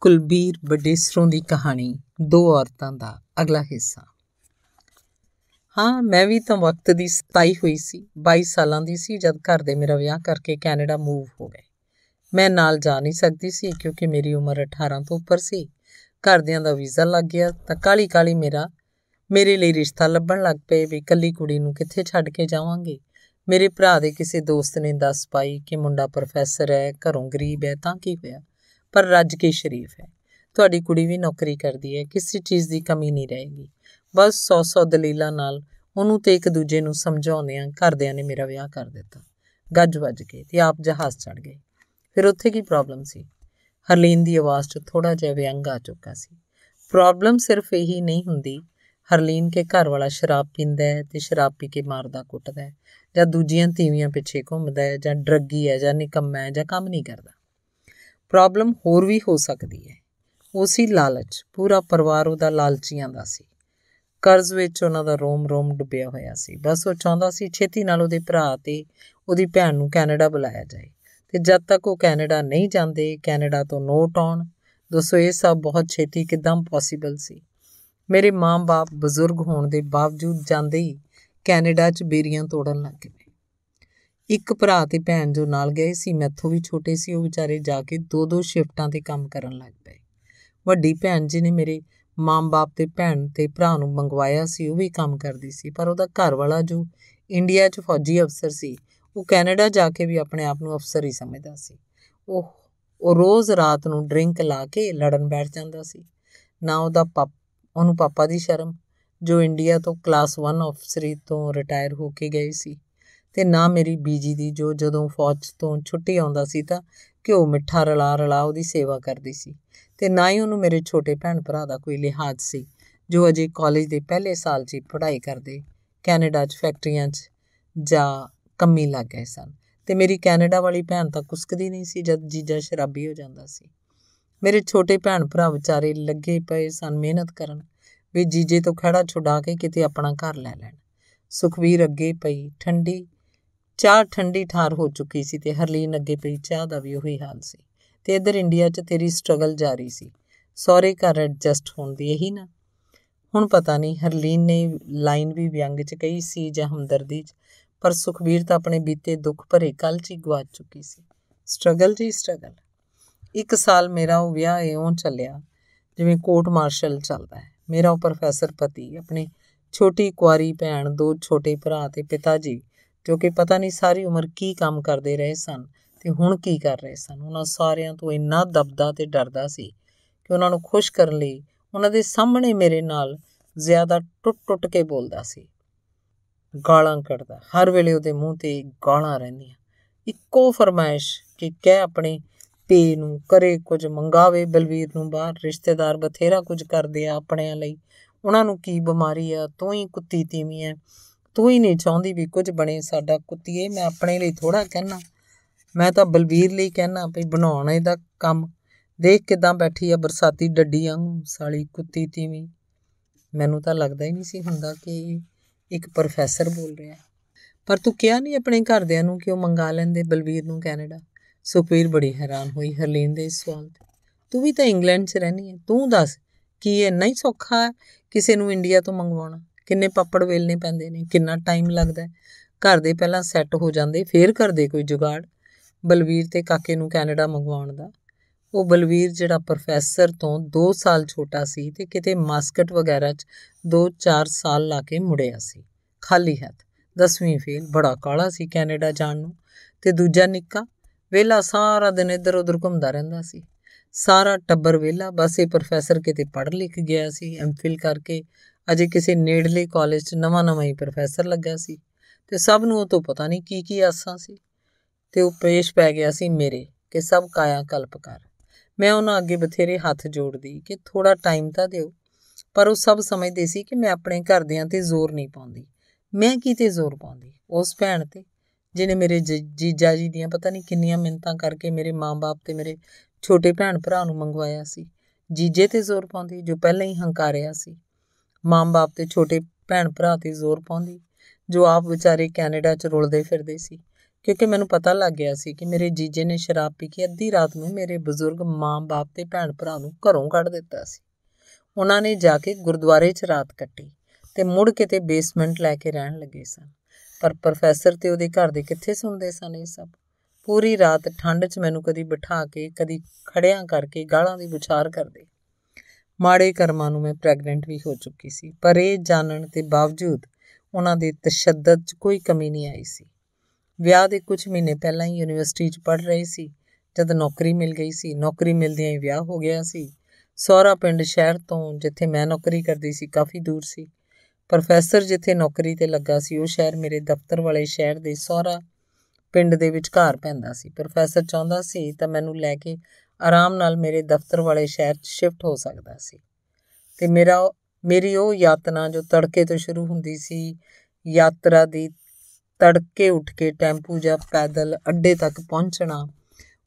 ਕੁਲਬੀਰ ਬਡੇਸਰੋਂ ਦੀ ਕਹਾਣੀ, ਦੋ ਔਰਤਾਂ ਦਾ ਅਗਲਾ ਹਿੱਸਾ। ਹਾਂ, ਮੈਂ ਵੀ ਤਾਂ ਵਕਤ ਦੀ ਸਤਾਈ ਹੋਈ ਸੀ 22 ਸਾਲਾਂ ਦੀ ਸੀ, ਜਦ ਘਰ ਦੇ ਮੇਰਾ ਵਿਆਹ ਕਰਕੇ ਕੈਨੇਡਾ ਮੂਵ ਹੋ ਗਏ। ਮੈਂ ਨਾਲ ਜਾ ਨਹੀਂ ਸਕਦੀ ਸੀ, ਕਿਉਂਕਿ ਮੇਰੀ ਉਮਰ 18 ਤੋਂ ਉੱਪਰ ਸੀ। ਘਰਦਿਆਂ ਦਾ ਵੀਜ਼ਾ ਲੱਗ ਗਿਆ, ਤਾਂ ਕਾਲੀ ਕਾਲੀ ਮੇਰਾ, ਮੇਰੇ ਲਈ ਰਿਸ਼ਤਾ ਲੱਭਣ ਲੱਗ ਪਏ ਵੀ ਕੱਲੀ ਕੁੜੀ ਨੂੰ ਕਿੱਥੇ ਛੱਡ ਕੇ ਜਾਵਾਂਗੇ? ਮੇਰੇ ਭਰਾ ਦੇ ਕਿਸੇ ਦੋਸਤ ਨੇ ਦੱਸ ਪਾਈ ਕਿ ਮੁੰਡਾ ਪ੍ਰੋਫੈਸਰ ਹੈ, ਘਰੋਂ ਗਰੀਬ ਹੈ, ਤਾਂ ਕੀ ਹੋਇਆ? ਪਰ ਰੱਜ ਕੇ ਸ਼ਰੀਫ ਹੈ। ਤੁਹਾਡੀ ਕੁੜੀ ਵੀ ਨੌਕਰੀ ਕਰਦੀ ਹੈ, ਕਿਸੇ ਚੀਜ਼ ਦੀ ਕਮੀ ਨਹੀਂ ਰਹੇਗੀ। ਬਸ 100-100 ਦਲੀਲਾਂ ਨਾਲ ਉਹਨੂੰ ਤੇ ਇੱਕ ਦੂਜੇ ਨੂੰ ਸਮਝਾਉਂਦਿਆਂ ਘਰਦਿਆਂ ਨੇ ਮੇਰਾ ਵਿਆਹ ਕਰ ਦਿੱਤਾ। ਗੱਜ ਵੱਜ ਕੇ ਤੇ ਆਪ ਜਹਾਜ਼ ਚੜ ਗਏ। ਫਿਰ ਉੱਥੇ ਕੀ ਪ੍ਰੋਬਲਮ ਸੀ? ਹਰਲੀਨ ਦੀ ਆਵਾਜ਼ 'ਚ ਥੋੜਾ ਜਿਹਾ ਵਿਅੰਗ ਆ ਚੁੱਕਾ ਸੀ। ਪ੍ਰੋਬਲਮ ਸਿਰਫ ਇਹੀ ਨਹੀਂ ਹੁੰਦੀ, ਹਰਲੀਨ ਕੇ ਘਰ ਵਾਲਾ ਸ਼ਰਾਬ ਪੀਂਦਾ ਹੈ ਤੇ ਸ਼ਰਾਬ ਪੀ ਕੇ ਮਾਰਦਾ ਕੁੱਟਦਾ ਹੈ ਜਾਂ ਦੂਜੀਆਂ ਤੀਵੀਆਂ ਪਿੱਛੇ ਘੁੰਮਦਾ ਹੈ ਜਾਂ ਡਰੱਗੀ ਹੈ ਜਾਂ ਨਿਕੰਮਾ ਹੈ ਜਾਂ ਕੰਮ ਨਹੀਂ ਕਰਦਾ। ਪ੍ਰੋਬਲਮ ਹੋਰ ਵੀ ਹੋ ਸਕਦੀ ਹੈ। ਉਹ ਸੀ ਲਾਲਚ। ਪੂਰਾ ਪਰਿਵਾਰ ਉਹਦਾ ਲਾਲਚੀਆਂ ਦਾ ਸੀ। ਕਰਜ਼ ਵਿੱਚ ਉਹਨਾਂ ਦਾ ਰੋਮ ਰੋਮ ਡੁੱਬਿਆ ਹੋਇਆ ਸੀ। ਬਸ ਉਹ ਚਾਹੁੰਦਾ ਸੀ ਛੇਤੀ ਨਾਲ ਉਹਦੇ ਭਰਾ ਤੇ ਉਹਦੀ ਭੈਣ ਨੂੰ ਕੈਨੇਡਾ ਬੁਲਾਇਆ ਜਾਏ। ਤੇ ਜਦ ਤੱਕ ਉਹ ਕੈਨੇਡਾ ਨਹੀਂ ਜਾਂਦੇ, ਕੈਨੇਡਾ ਤੋਂ ਨੋਟ ਆਉਣ ਦੋਸਤੋ ਇਹ ਸਭ ਬਹੁਤ ਛੇਤੀ ਕਿਦਾਂ ਪੋਸੀਬਲ ਸੀ? ਮੇਰੇ ਮਾਂ-ਬਾਪ ਬਜ਼ੁਰਗ ਹੋਣ ਦੇ ਬਾਵਜੂਦ ਜਾਂਦੇ ਹੀ ਕੈਨੇਡਾ 'ਚ ਬੇਰੀਆਂ ਤੋੜਨ ਲੱਗ ਗਏ। ਇੱਕ ਭਰਾ ਤੇ ਭੈਣ ਜੋ ਨਾਲ ਗਏ ਸੀ, ਮੈਥੋਂ ਵੀ ਛੋਟੇ ਸੀ, ਉਹ ਵਿਚਾਰੇ ਜਾ ਕੇ ਦੋ ਦੋ ਸ਼ਿਫਟਾਂ ਤੇ ਕੰਮ ਕਰਨ ਲੱਗ ਪਏ। ਵੱਡੀ ਭੈਣ ਜੀ ਨੇ ਮੇਰੇ ਮਾਂ-ਬਾਪ ਤੇ ਭੈਣ ਤੇ ਭਰਾ ਨੂੰ ਮੰਗਵਾਇਆ ਸੀ, ਉਹ ਵੀ ਕੰਮ ਕਰਦੀ ਸੀ, ਪਰ ਉਹਦਾ ਘਰ ਵਾਲਾ ਜੋ ਇੰਡੀਆ 'ਚ ਫੌਜੀ ਅਫਸਰ ਸੀ, ਉਹ ਕੈਨੇਡਾ ਜਾ ਕੇ ਵੀ ਆਪਣੇ ਆਪ ਨੂੰ ਅਫਸਰ ਹੀ ਸਮਝਦਾ ਸੀ। ਉਹ ਉਹ ਰੋਜ਼ ਰਾਤ ਨੂੰ ਡਰਿੰਕ ਲਾ ਕੇ ਲੜਨ ਬੈਠ ਜਾਂਦਾ ਸੀ। ਨਾ ਉਹਦਾ ਪਾਪ, ਉਹਨੂੰ ਪਾਪਾ ਦੀ ਸ਼ਰਮ, ਜੋ ਇੰਡੀਆ ਤੋਂ ਕਲਾਸ 1 ਅਫਸਰੀ ਤੋਂ ਰਿਟਾਇਰ ਹੋ ਕੇ ਗਏ ਸੀ। ਤੇ ਨਾ ਮੇਰੀ ਬੀਜੀ ਦੀ, ਜੋ ਜਦੋਂ ਫੌਜ ਤੋਂ ਛੁੱਟੀ ਆਉਂਦਾ ਸੀ ਤਾਂ ਘਿਓ ਮਿੱਠਾ ਰਲਾ ਰਲਾ ਉਹਦੀ ਸੇਵਾ ਕਰਦੀ ਸੀ ਤੇ ਨਾ ਹੀ ਉਹਨੂੰ ਮੇਰੇ ਛੋਟੇ ਭੈਣ ਭਰਾ ਦਾ ਕੋਈ ਲਿਹਾਜ਼ ਸੀ, ਜੋ ਅਜੇ ਕਾਲਜ ਦੇ ਪਹਿਲੇ ਸਾਲ 'ਚ ਪੜ੍ਹਾਈ ਕਰਦੇ ਕੈਨੇਡਾ 'ਚ ਫੈਕਟਰੀਆਂ 'ਚ ਜਾਂ ਕੰਮੀ ਲੱਗ ਗਏ ਸਨ। ਤੇ ਮੇਰੀ ਕੈਨੇਡਾ ਵਾਲੀ ਭੈਣ ਤਾਂ ਕੁਸਕਦੀ ਨਹੀਂ ਸੀ ਜਦ ਜੀਜਾ ਸ਼ਰਾਬੀ ਹੋ ਜਾਂਦਾ ਸੀ। ਮੇਰੇ ਛੋਟੇ ਭੈਣ ਭਰਾ ਵਿਚਾਰੇ ਲੱਗੇ ਪਏ ਸਨ ਮਿਹਨਤ ਕਰਨ ਵੀ ਜੀਜੇ ਤੋਂ ਖੜਾ ਛੁਡਾ ਕੇ ਕਿਤੇ ਆਪਣਾ ਘਰ ਲੈ ਲੈਣ। ਸੁਖਵੀਰ ਅੱਗੇ ਪਈ, ਠੰਡੀ ਚਾਹ ਠੰਡੀ ਠਾਰ ਹੋ ਚੁੱਕੀ ਸੀ ਤੇ ਹਰਲੀਨ ਅੱਗੇ ਪਈ, ਚਾਹ ਦਾ ਵੀ ਉਹੀ ਹਾਲ ਸੀ। ਤੇ ਇਧਰ ਇੰਡੀਆ 'ਚ ਤੇਰੀ ਸਟਰਗਲ ਜਾਰੀ ਸੀ। ਸੌਰੇ ਘਰ ਐਡਜਸਟ ਹੋਣ ਦੀ ਇਹੀ ਨਾ। ਹੁਣ ਪਤਾ ਨਹੀਂ, ਹਰਲੀਨ ਨੇ ਲਾਈਨ ਵੀ ਵਿਅੰਗ 'ਚ ਕਹੀ ਸੀ ਜਾਂ ਹਮਦਰਦੀ 'ਚ, ਪਰ ਸੁਖਵੀਰ ਤਾਂ ਆਪਣੇ ਬੀਤੇ ਦੁੱਖ ਭਰੇ ਕੱਲ 'ਚ ਹੀ ਗਵਾਚ ਚੁੱਕੀ ਸੀ। ਸਟਰਗਲ ਜੀ ਸਟਰਗਲ ਇੱਕ ਸਾਲ ਮੇਰਾ ਉਹ ਵਿਆਹ ਇਉਂ ਚੱਲਿਆ, ਜਿਵੇਂ ਕੋਰਟ ਮਾਰਸ਼ਲ ਚੱਲਦਾ ਹੈ। ਮੇਰਾ ਉਹ ਪ੍ਰੋਫੈਸਰ ਪਤੀ, ਆਪਣੇ ਛੋਟੀ ਕੁਆਰੀ ਭੈਣ, ਦੋ ਛੋਟੇ ਭਰਾ ਤੇ ਪਿਤਾ ਜੀ ਜੋ ਕਿ ਪਤਾ ਨਹੀਂ ਸਾਰੀ ਉਮਰ ਕੀ ਕੰਮ ਕਰਦੇ ਰਹੇ ਸਨ ਤੇ ਹੁਣ ਕੀ ਕਰ ਰਹੇ ਸਨ। ਉਹਨਾਂ ਸਾਰਿਆਂ ਤੋਂ ਇੰਨਾ ਦਬਦਾ ਤੇ ਡਰਦਾ ਸੀ ਕਿ ਉਹਨਾਂ ਨੂੰ ਖੁਸ਼ ਕਰਨ ਲਈ ਉਹਨਾਂ ਦੇ ਸਾਹਮਣੇ ਮੇਰੇ ਨਾਲ ਜ਼ਿਆਦਾ ਟੁੱਟ-ਟੁੱਟ ਕੇ ਬੋਲਦਾ ਸੀ। ਗਾਲਾਂ ਕੱਢਦਾ, ਹਰ ਵੇਲੇ ਉਹਦੇ ਮੂੰਹ ਤੇ ਗਾਲਾਂ ਰਹਿੰਦੀਆਂ। ਇੱਕੋ ਫਰਮਾਇਸ਼ ਕਿ ਕਹਿ ਆਪਣੇ ਪੇ ਨੂੰ ਕਰੇ ਕੁਝ ਮੰਗਾਵੇ ਬਲਵੀਰ ਨੂੰ ਬਾਹਰ, ਰਿਸ਼ਤੇਦਾਰ ਬਥੇਰਾ ਕੁਝ ਕਰਦੇ ਆ ਆਪਣਿਆਂ ਲਈ। ਉਹਨਾਂ ਨੂੰ ਕੀ ਬਿਮਾਰੀ ਆ, ਤੂੰ ਹੀ ਕੁੱਤੀ ਤੀਵੀਂ ਐ। ਤੂੰ ਹੀ ਨਹੀਂ ਚਾਹੁੰਦੀ ਵੀ ਕੁਝ ਬਣੇ ਸਾਡਾ ਕੁੱਤੀਏ, ਮੈਂ ਆਪਣੇ ਲਈ ਥੋੜਾ ਕਹਿਣਾ ਮੈਂ ਤਾਂ ਬਲਬੀਰ ਲਈ ਕਹਿਣਾ ਭਈ ਬਣਾਉਣ ਇਹਦਾ ਕੰਮ। ਦੇਖ ਕਿਦਾਂ ਬੈਠੀ ਆ ਬਰਸਾਤੀ ਡੱਡੀ ਵਾਂਗੂ, ਸਾਲੀ ਕੁੱਤੀ ਤੀਵੀਂ। ਮੈਨੂੰ ਤਾਂ ਲੱਗਦਾ ਹੀ ਨਹੀਂ ਸੀ ਹੁੰਦਾ ਕਿ ਇੱਕ ਪ੍ਰੋਫੈਸਰ ਬੋਲ ਰਿਹਾ। ਪਰ ਤੂੰ ਕਿਹਾ ਨਹੀਂ ਆਪਣੇ ਘਰਦਿਆਂ ਨੂੰ ਕਿ ਉਹ ਮੰਗਾ ਲੈਂਦੇ ਬਲਬੀਰ ਨੂੰ ਕੈਨੇਡਾ? ਸੁਖਵੀਰ ਬੜੀ ਹੈਰਾਨ ਹੋਈ ਹਰਲੀਨ ਦੇ ਇਸ ਸਵਾਲ ਤੇ ਤੂੰ ਵੀ ਤਾਂ ਇੰਗਲੈਂਡ 'ਚ ਰਹਿਣੀ ਹੈ ਤੂੰ ਦੱਸ, ਕੀ ਇਹ ਨਹੀਂ ਸੌਖਾ ਕਿਸੇ ਨੂੰ ਇੰਡੀਆ ਤੋਂ ਮੰਗਵਾਉਣਾ? ਕਿੰਨੇ ਪਾਪੜ ਵੇਲਨੇ ਪੈਂਦੇ ਨੇ, ਕਿੰਨਾ ਟਾਈਮ ਲੱਗਦਾ ਘਰ ਦੇ ਪਹਿਲਾਂ ਸੈੱਟ ਹੋ ਜਾਂਦੇ, ਫੇਰ ਕਰਦੇ ਕੋਈ ਜੁਗਾੜ। ਬਲਵੀਰ ਤੇ ਕਾਕੇ ਨੂੰ ਕੈਨੇਡਾ ਮੰਗਵਾਉਣ ਦਾ। ਉਹ ਬਲਵੀਰ ਜਿਹੜਾ ਪ੍ਰੋਫੈਸਰ ਤੋਂ 2 ਸਾਲ ਛੋਟਾ ਸੀ ਤੇ ਕਿਤੇ ਮਾਸਕਟ ਵਗੈਰਾ 'ਚ 2-4 ਸਾਲ ਲਾ ਕੇ ਮੁੜਿਆ ਸੀ। ਖਾਲੀ ਹੱਥ 10ਵੀਂ ਫੇਲ ਬੜਾ ਕਾਲਾ ਸੀ ਕੈਨੇਡਾ ਜਾਣ ਨੂੰ। ਤੇ ਦੂਜਾ ਨਿੱਕਾ ਵੇਲਾ ਸਾਰਾ ਦਿਨ ਇੱਧਰ ਉੱਧਰ ਘੁੰਮਦਾ ਰਹਿੰਦਾ ਸੀ। ਸਾਰਾ ਟੱਬਰ ਵੇਲਾ ਬਸ ਇਹ ਪ੍ਰੋਫੈਸਰ ਕਿਤੇ ਪੜ੍ਹ ਲਿਖ ਗਿਆ ਸੀ ਐਮਫਿਲ ਕਰਕੇ ਅਜੇ ਕਿਸੇ ਨੇੜਲੇ ਕਾਲਜ 'ਚ ਨਵਾਂ-ਨਵਾਂ ਹੀ ਪ੍ਰੋਫੈਸਰ ਲੱਗਾ ਸੀ ਤੇ ਸਭ ਨੂੰ ਉਹ ਤੋਂ ਪਤਾ ਨਹੀਂ ਕੀ ਕੀ ਆਸਾਂ ਸੀ ਤੇ ਉਹ ਪੇਸ਼ ਪੈ ਗਿਆ ਸੀ ਮੇਰੇ ਕਿ ਸਭ ਕਾਇਆ ਕਲਪ ਕਰ। ਮੈਂ ਉਹਨਾਂ ਅੱਗੇ ਬਥੇਰੇ ਹੱਥ ਜੋੜਦੀ ਕਿ ਥੋੜਾ ਟਾਈਮ ਤਾਂ ਦਿਓ, ਪਰ ਉਹ ਸਭ ਸਮਝਦੇ ਸੀ ਕਿ ਮੈਂ ਆਪਣੇ ਘਰਦਿਆਂ ਤੇ ਜ਼ੋਰ ਨਹੀਂ ਪਾਉਂਦੀ। ਮੈਂ ਕੀ ਤੇ ਜ਼ੋਰ ਪਾਉਂਦੀ? ਉਸ ਭੈਣ ਤੇ, ਜਿਹਨੇ ਮੇਰੇ ਜੀਜਾ ਜੀ ਦੀਆਂ ਪਤਾ ਨਹੀਂ ਕਿੰਨੀਆਂ ਮਿੰਤਾਂ ਕਰਕੇ ਮੇਰੇ ਮਾਂ-ਬਾਪ ਤੇ ਮੇਰੇ ਛੋਟੇ ਭੈਣ ਭਰਾ ਨੂੰ ਮੰਗਵਾਇਆ ਸੀ, ਜੀਜੇ ਤੇ ਜ਼ੋਰ ਪਾਉਂਦੀ, ਜੋ ਪਹਿਲਾਂ ਹੀ ਹੰਕਾਰਿਆ ਸੀ। ਮਾਂ-ਬਾਪ ਤੇ ਛੋਟੇ ਭੈਣ ਭਰਾ ਤੇ ਜ਼ੋਰ ਪਾਉਂਦੀ, ਜੋ ਆਪ ਵਿਚਾਰੇ ਕੈਨੇਡਾ 'ਚ ਰੁਲਦੇ ਫਿਰਦੇ ਸੀ। ਕਿਉਂਕਿ ਮੈਨੂੰ ਪਤਾ ਲੱਗ ਗਿਆ ਸੀ ਕਿ ਮੇਰੇ ਜੀਜੇ ਨੇ ਸ਼ਰਾਬ ਪੀ ਕੇ ਅੱਧੀ ਰਾਤ ਨੂੰ ਮੇਰੇ ਬਜ਼ੁਰਗ ਮਾਂ-ਬਾਪ ਤੇ ਭੈਣ-ਭਰਾ ਨੂੰ ਘਰੋਂ ਕੱਢ ਦਿੱਤਾ ਸੀ। ਉਹਨਾਂ ਨੇ ਜਾ ਕੇ ਗੁਰਦੁਆਰੇ 'ਚ ਰਾਤ ਕੱਟੀ ਤੇ ਮੁੜ ਕੇ ਤੇ ਬੇਸਮੈਂਟ ਲੈ ਕੇ ਰਹਿਣ ਲੱਗੇ ਸਨ। ਪਰ ਪ੍ਰੋਫੈਸਰ ਤੇ ਉਹਦੇ ਘਰ ਦੇ ਕਿੱਥੇ ਸੁਣਦੇ ਸਨ ਇਹ ਸਭ? ਪੂਰੀ ਰਾਤ ਠੰਡ 'ਚ ਮੈਨੂੰ ਕਦੀ ਬਿਠਾ ਕੇ, ਕਦੀ ਖੜਿਆਂ ਕਰਕੇ ਗਾਲਾਂ ਦੀ ਵਿਚਾਰ ਕਰਦੇ। ਮਾੜੇ ਕਰਮਾਂ ਨੂੰ ਮੈਂ ਪ੍ਰੈਗਨੈਂਟ ਵੀ ਹੋ ਚੁੱਕੀ ਸੀ, ਪਰ ਇਹ ਜਾਣਨ ਦੇ ਬਾਵਜੂਦ ਉਹਨਾਂ ਦੇ ਤਸ਼ੱਦਦ 'ਚ ਕੋਈ ਕਮੀ ਨਹੀਂ ਆਈ ਸੀ। ਵਿਆਹ ਦੇ ਕੁਝ ਮਹੀਨੇ ਪਹਿਲਾਂ ਹੀ ਯੂਨੀਵਰਸਿਟੀ 'ਚ ਪੜ੍ਹ ਰਹੀ ਸੀ, ਜਦ ਨੌਕਰੀ ਮਿਲ ਗਈ ਸੀ, ਨੌਕਰੀ ਮਿਲਦਿਆਂ ਹੀ ਵਿਆਹ ਹੋ ਗਿਆ ਸੀ। ਸਹੁਰਾ ਪਿੰਡ ਸ਼ਹਿਰ ਤੋਂ ਜਿੱਥੇ ਮੈਂ ਨੌਕਰੀ ਕਰਦੀ ਸੀ, ਕਾਫੀ ਦੂਰ ਸੀ। ਪ੍ਰੋਫੈਸਰ ਜਿੱਥੇ ਨੌਕਰੀ ਤੇ ਲੱਗਾ ਸੀ, ਉਹ ਸ਼ਹਿਰ ਮੇਰੇ ਦਫ਼ਤਰ ਵਾਲੇ ਸ਼ਹਿਰ ਦੇ ਸਹੁਰਾ ਪਿੰਡ ਦੇ ਵਿਚਕਾਰ ਪੈਂਦਾ ਸੀ। ਪ੍ਰੋਫੈਸਰ ਚਾਹੁੰਦਾ ਸੀ ਤਾਂ ਮੈਨੂੰ ਲੈ ਕੇ ਆਰਾਮ ਨਾਲ ਮੇਰੇ ਦਫ਼ਤਰ ਵਾਲੇ ਸ਼ਹਿਰ 'ਚ ਸ਼ਿਫਟ ਹੋ ਸਕਦਾ ਸੀ ਤੇ ਮੇਰਾ ਮੇਰੀ ਉਹ ਯਾਤਨਾ ਜੋ ਤੜਕੇ ਤੋਂ ਸ਼ੁਰੂ ਹੁੰਦੀ ਸੀ, ਯਾਤਰਾ ਦੀ ਤੜਕੇ ਉੱਠ ਕੇ ਟੈਂਪੂ ਜਾਂ ਪੈਦਲ ਅੱਡੇ ਤੱਕ ਪਹੁੰਚਣਾ,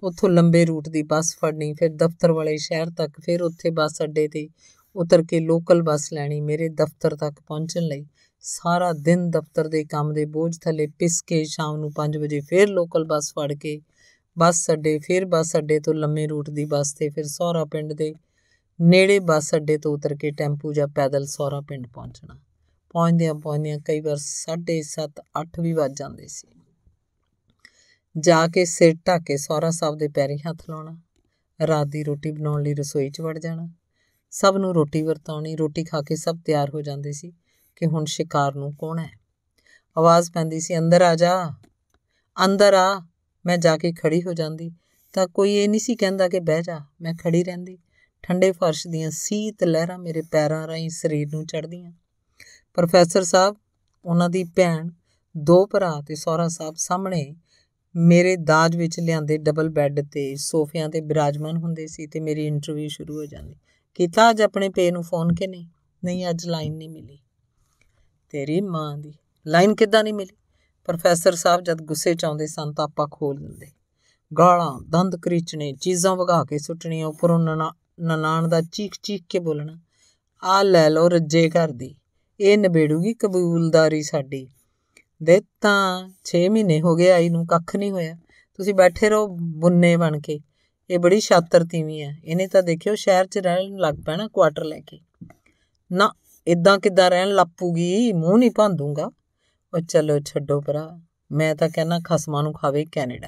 ਉੱਥੋਂ ਲੰਬੇ ਰੂਟ ਦੀ ਬੱਸ ਫੜਨੀ, ਫਿਰ ਦਫ਼ਤਰ ਵਾਲੇ ਸ਼ਹਿਰ ਤੱਕ, ਫਿਰ ਉੱਥੇ ਬੱਸ ਅੱਡੇ ਤੇ ਉਤਰ ਕੇ ਲੋਕਲ ਬੱਸ ਲੈਣੀ, ਮੇਰੇ ਦਫ਼ਤਰ ਤੱਕ ਪਹੁੰਚਣ ਲਈ ਸਾਰਾ ਦਿਨ ਦਫ਼ਤਰ ਦੇ ਕੰਮ ਦੇ ਬੋਝ ਥੱਲੇ ਪਿਸ ਕੇ ਸ਼ਾਮ ਨੂੰ 5 ਵਜੇ ਫਿਰ ਲੋਕਲ ਬੱਸ ਫੜ ਕੇ ਬੱਸ ਅੱਡੇ, ਫਿਰ ਬੱਸ ਅੱਡੇ ਤੋਂ ਲੰਮੇ ਰੂਟ ਦੀ ਬੱਸ ਤੇ ਫਿਰ ਸੌਰਾ ਪਿੰਡ ਦੇ ਨੇੜੇ ਬੱਸ ਅੱਡੇ ਤੋਂ ਉਤਰ ਕੇ ਟੈਂਪੂ ਜਾਂ ਪੈਦਲ ਸੌਰਾ ਪਿੰਡ ਪਹੁੰਚਣਾ। ਪਹੁੰਚਦਿਆਂ ਪਹੁੰਚਦਿਆਂ ਕਈ ਵਾਰ 7:30 8 ਵੀ ਵੱਜ ਜਾਂਦੇ ਸੀ। ਜਾ ਕੇ ਸਿਰ ਢੱਕ ਕੇ ਸੌਰਾ ਸਾਹਿਬ ਦੇ ਪੈਰੀ ਹੱਥ ਲਾਉਣਾ, ਰਾਤ ਦੀ ਰੋਟੀ ਬਣਾਉਣ ਲਈ ਰਸੋਈ 'ਚ ਵੜ ਜਾਣਾ। ਸਭ ਨੂੰ ਰੋਟੀ ਵਰਤਾਉਣੀ, ਰੋਟੀ ਖਾ ਕੇ ਸਭ ਤਿਆਰ ਹੋ ਜਾਂਦੇ ਸੀ ਕਿ ਹੁਣ ਸ਼ਿਕਾਰ ਨੂੰ ਕੌਣ ਹੈ? ਆਵਾਜ਼ ਪੈਂਦੀ ਸੀ, ਅੰਦਰ ਆ ਜਾ, ਅੰਦਰ ਆ। ਮੈਂ ਜਾ ਕੇ ਖੜੀ ਹੋ ਜਾਂਦੀ। ਤਾਂ ਕੋਈ ਇਹ ਨਹੀਂ ਸੀ ਕਹਿੰਦਾ ਕਿ ਬਹਿ ਜਾ, ਮੈਂ ਖੜੀ ਰਹਿੰਦੀ। ਠੰਡੇ ਫਰਸ਼ ਦੀਆਂ ਸੀਤ ਲਹਿਰਾਂ ਮੇਰੇ ਪੈਰਾਂ ਰਾਹੀਂ ਸਰੀਰ ਨੂੰ ਚੜਦੀਆਂ ਪ੍ਰੋਫੈਸਰ ਸਾਹਿਬ, ਉਹਨਾਂ ਦੀ ਭੈਣ, ਦੋ ਭਰਾ ਤੇ ਸਹੁਰਾ ਸਾਹਿਬ ਸਾਹਮਣੇ ਮੇਰੇ ਦਾਜ ਵਿੱਚ ਲਿਆਂਦੇ ਡਬਲ ਬੈੱਡ ਤੇ ਸੋਫਿਆਂ ਤੇ ਬਿਰਾਜਮਾਨ ਹੁੰਦੇ ਸੀ ਤੇ ਮੇਰੀ ਇੰਟਰਵਿਊ ਸ਼ੁਰੂ ਹੋ ਜਾਂਦੀ। ਕੀਤਾ ਅੱਜ ਆਪਣੇ ਪੇ ਨੂੰ ਫੋਨ ਕਿ ਨਹੀਂ? ਨਹੀਂ, ਅੱਜ ਲਾਈਨ ਨਹੀਂ ਮਿਲੀ। ਤੇਰੀ ਮਾਂ ਦੀ ਲਾਈਨ ਕਿੱਦਾਂ ਨਹੀਂ ਮਿਲੀ? ਪ੍ਰੋਫੈਸਰ ਸਾਹਿਬ ਜਦ ਗੁੱਸੇ ਚ ਆਉਂਦੇ ਸਨ ਤਾਂ ਆਪਾਂ ਖੋਲ ਦਿੰਦੇ। ਗਾਲਾਂ, ਦੰਦ ਕਰੀਚਣੇ, ਚੀਜ਼ਾਂ ਵਗਾ ਕੇ ਸੁੱਟਣੀਆਂ, ਉੱਪਰੋਂ ਨਨਾਣ ਦਾ ਚੀਖ ਚੀਖ ਕੇ ਬੋਲਣਾ ਆ ਲੈ ਲੋ ਰੱਜੇ ਘਰ ਦੀ, ਇਹ ਨਿਬੇੜੂਗੀ ਕਬੂਲਦਾਰੀ ਸਾਡੀ। ਦੇ ਤਾਂ 6 ਮਹੀਨੇ ਹੋ ਗਏ ਆਈ ਨੂੰ ਕੱਖ ਨਹੀਂ ਹੋਇਆ। ਤੁਸੀਂ ਬੈਠੇ ਰਹੋ ਬੁੰਨੇ ਬਣ ਕੇ। ਇਹ ਬੜੀ ਸ਼ਾਤਰ ਤੀਵੀਂ ਹੈ। ਇਹਨੇ ਤਾਂ ਦੇਖਿਓ ਸ਼ਹਿਰ 'ਚ ਰਹਿਣ ਲੱਗ ਪੈਣਾ ਕੁਆਟਰ ਲੈ ਕੇ। ਨਾ ਇਦਾਂ ਕਿੱਦਾਂ ਰਹਿਣ ਲੱਪੂਗੀ? ਮੂੰਹ ਨਹੀਂ ਭੰਦੂਗਾ ਉਹ ਚਲੋ ਛੱਡੋ ਭਰਾ, ਮੈਂ ਤਾਂ ਕਹਿਣਾ ਖਸਮਾਂ ਨੂੰ ਖਾਵੇ ਕੈਨੇਡਾ।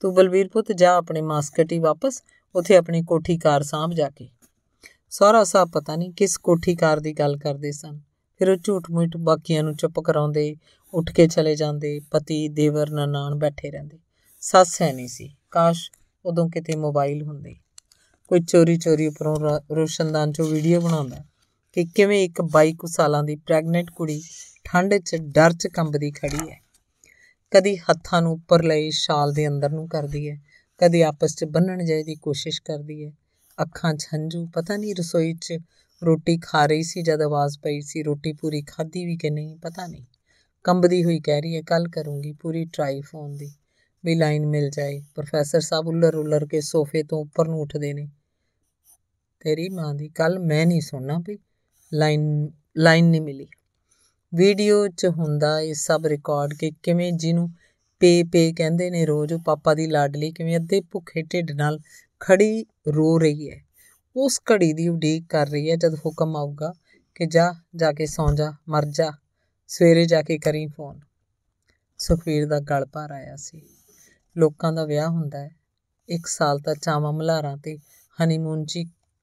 ਤੂੰ ਬਲਵੀਰ ਪੁੱਤ ਜਾ ਆਪਣੇ ਮਾਸਕਟੀ ਵਾਪਸ, ਉਥੇ ਆਪਣੀ ਕੋਠੀ ਕਾਰ ਸਾਂਭ ਜਾ ਕੇ। ਸਾਰਾ ਸਾਹਿਬ ਪਤਾ ਨਹੀਂ ਕਿਸ ਕੋਠੀ ਕਾਰ ਦੀ ਗੱਲ ਕਰਦੇ ਸਨ। ਫਿਰ ਉਹ ਝੂਠ ਮੂਠ ਬਾਕੀਆਂ ਨੂੰ ਚੁੱਪ ਕਰਾਉਂਦੇ, ਉੱਠ ਕੇ ਚਲੇ ਜਾਂਦੇ, ਪਤੀ, ਦੇਵਰ, ਨਨਾਣ ਬੈਠੇ ਰਹਿੰਦੇ। ਸੱਸ ਹੈ ਨਹੀਂ ਸੀ। ਕਾਸ਼ ਉਦੋਂ ਕਿਤੇ ਮੋਬਾਈਲ ਹੁੰਦੇ। ਕੋਈ ਚੋਰੀ ਚੋਰੀ ਉੱਪਰੋਂ ਰੋਸ਼ਨਦਾਨ ਚੋਂ ਵੀਡੀਓ ਬਣਾਉਂਦਾ। ਕਿ ਕਿਵੇਂ ਇੱਕ 22 ਸਾਲਾਂ ਦੀ ਪ੍ਰੈਗਨੈਂਟ ਕੁੜੀ ਠੰਡ 'ਚ, ਡਰ 'ਚ ਕੰਬਦੀ ਖੜੀ ਹੈ। ਕਦੀ ਹੱਥਾਂ ਨੂੰ ਉੱਪਰ ਲਈ ਸ਼ਾਲ ਦੇ ਅੰਦਰ ਨੂੰ ਕਰਦੀ ਹੈ। ਕਦੀ ਆਪਸ 'ਚ ਬੰਨਣ ਜਾਏ ਦੀ ਕੋਸ਼ਿਸ਼ ਕਰਦੀ ਹੈ। ਅੱਖਾਂ 'ਚ ਹੰਝੂ, ਪਤਾ ਨਹੀਂ ਰਸੋਈ 'ਚ ਰੋਟੀ ਖਾ ਰਹੀ ਸੀ ਜਦ ਆਵਾਜ਼ ਪਈ ਸੀ, ਰੋਟੀ ਪੂਰੀ ਖਾਧੀ ਵੀ ਕਿ ਨਹੀਂ, ਪਤਾ ਨਹੀਂ। ਕੰਬਦੀ ਹੋਈ ਕਹਿ ਰਹੀ ਹੈ ਕੱਲ ਕਰੂੰਗੀ ਪੂਰੀ ਟਰਾਈ ਫੋਨ ਦੀ। ਵੀ ਲਾਈਨ ਮਿਲ ਜਾਏ। ਪ੍ਰੋਫੈਸਰ ਸਾਹਿਬ ਉਲਰ ਉਲਰ ਕੇ ਸੋਫੇ ਤੋਂ ਉੱਪਰ ਨੂੰ ਉੱਠਦੇ ਨੇ। ਤੇਰੀ ਮਾਂ ਦੀ ਕੱਲ ਮੈਂ ਨਹੀਂ ਸੁਣਨਾ ਵੀ ਲਾਈਨ ਲਾਈਨ ਨਹੀਂ ਮਿਲੀ। ਵੀਡੀਓ 'ਚ ਹੁੰਦਾ ਇਹ ਸਭ ਰਿਕਾਰਡ ਕਿ ਕਿਵੇਂ ਜਿਹਨੂੰ ਪੇ ਪੇ ਕਹਿੰਦੇ ਨੇ ਰੋਜ਼ ਪਾਪਾ ਦੀ ਲਾਡਲੀ ਕਿਵੇਂ ਅੱਧੇ ਭੁੱਖੇ ਢਿੱਡ ਨਾਲ ਖੜੀ ਰੋ ਰਹੀ ਹੈ। ਉਸ ਘੜੀ ਦੀ ਉਡੀਕ ਕਰ ਰਹੀ ਹੈ ਜਦ ਹੁਕਮ ਆਊਗਾ ਕਿ ਜਾ ਜਾ ਕੇ ਸੌਂ ਜਾ, ਮਰ ਜਾ, ਸਵੇਰੇ ਜਾ ਕੇ ਕਰੀ ਫੋਨ। ਸੁਖਵੀਰ ਦਾ ਗਲ ਭਰ ਆਇਆ ਸੀ। ਲੋਕਾਂ ਦਾ ਵਿਆਹ ਹੁੰਦਾ ਹੈ। ਇੱਕ ਸਾਲ ਤਾਂ ਚਾਵਾਂ ਮਲਾਰਾਂ ਤੇ ਹਨੀਮੂਨ 'ਚ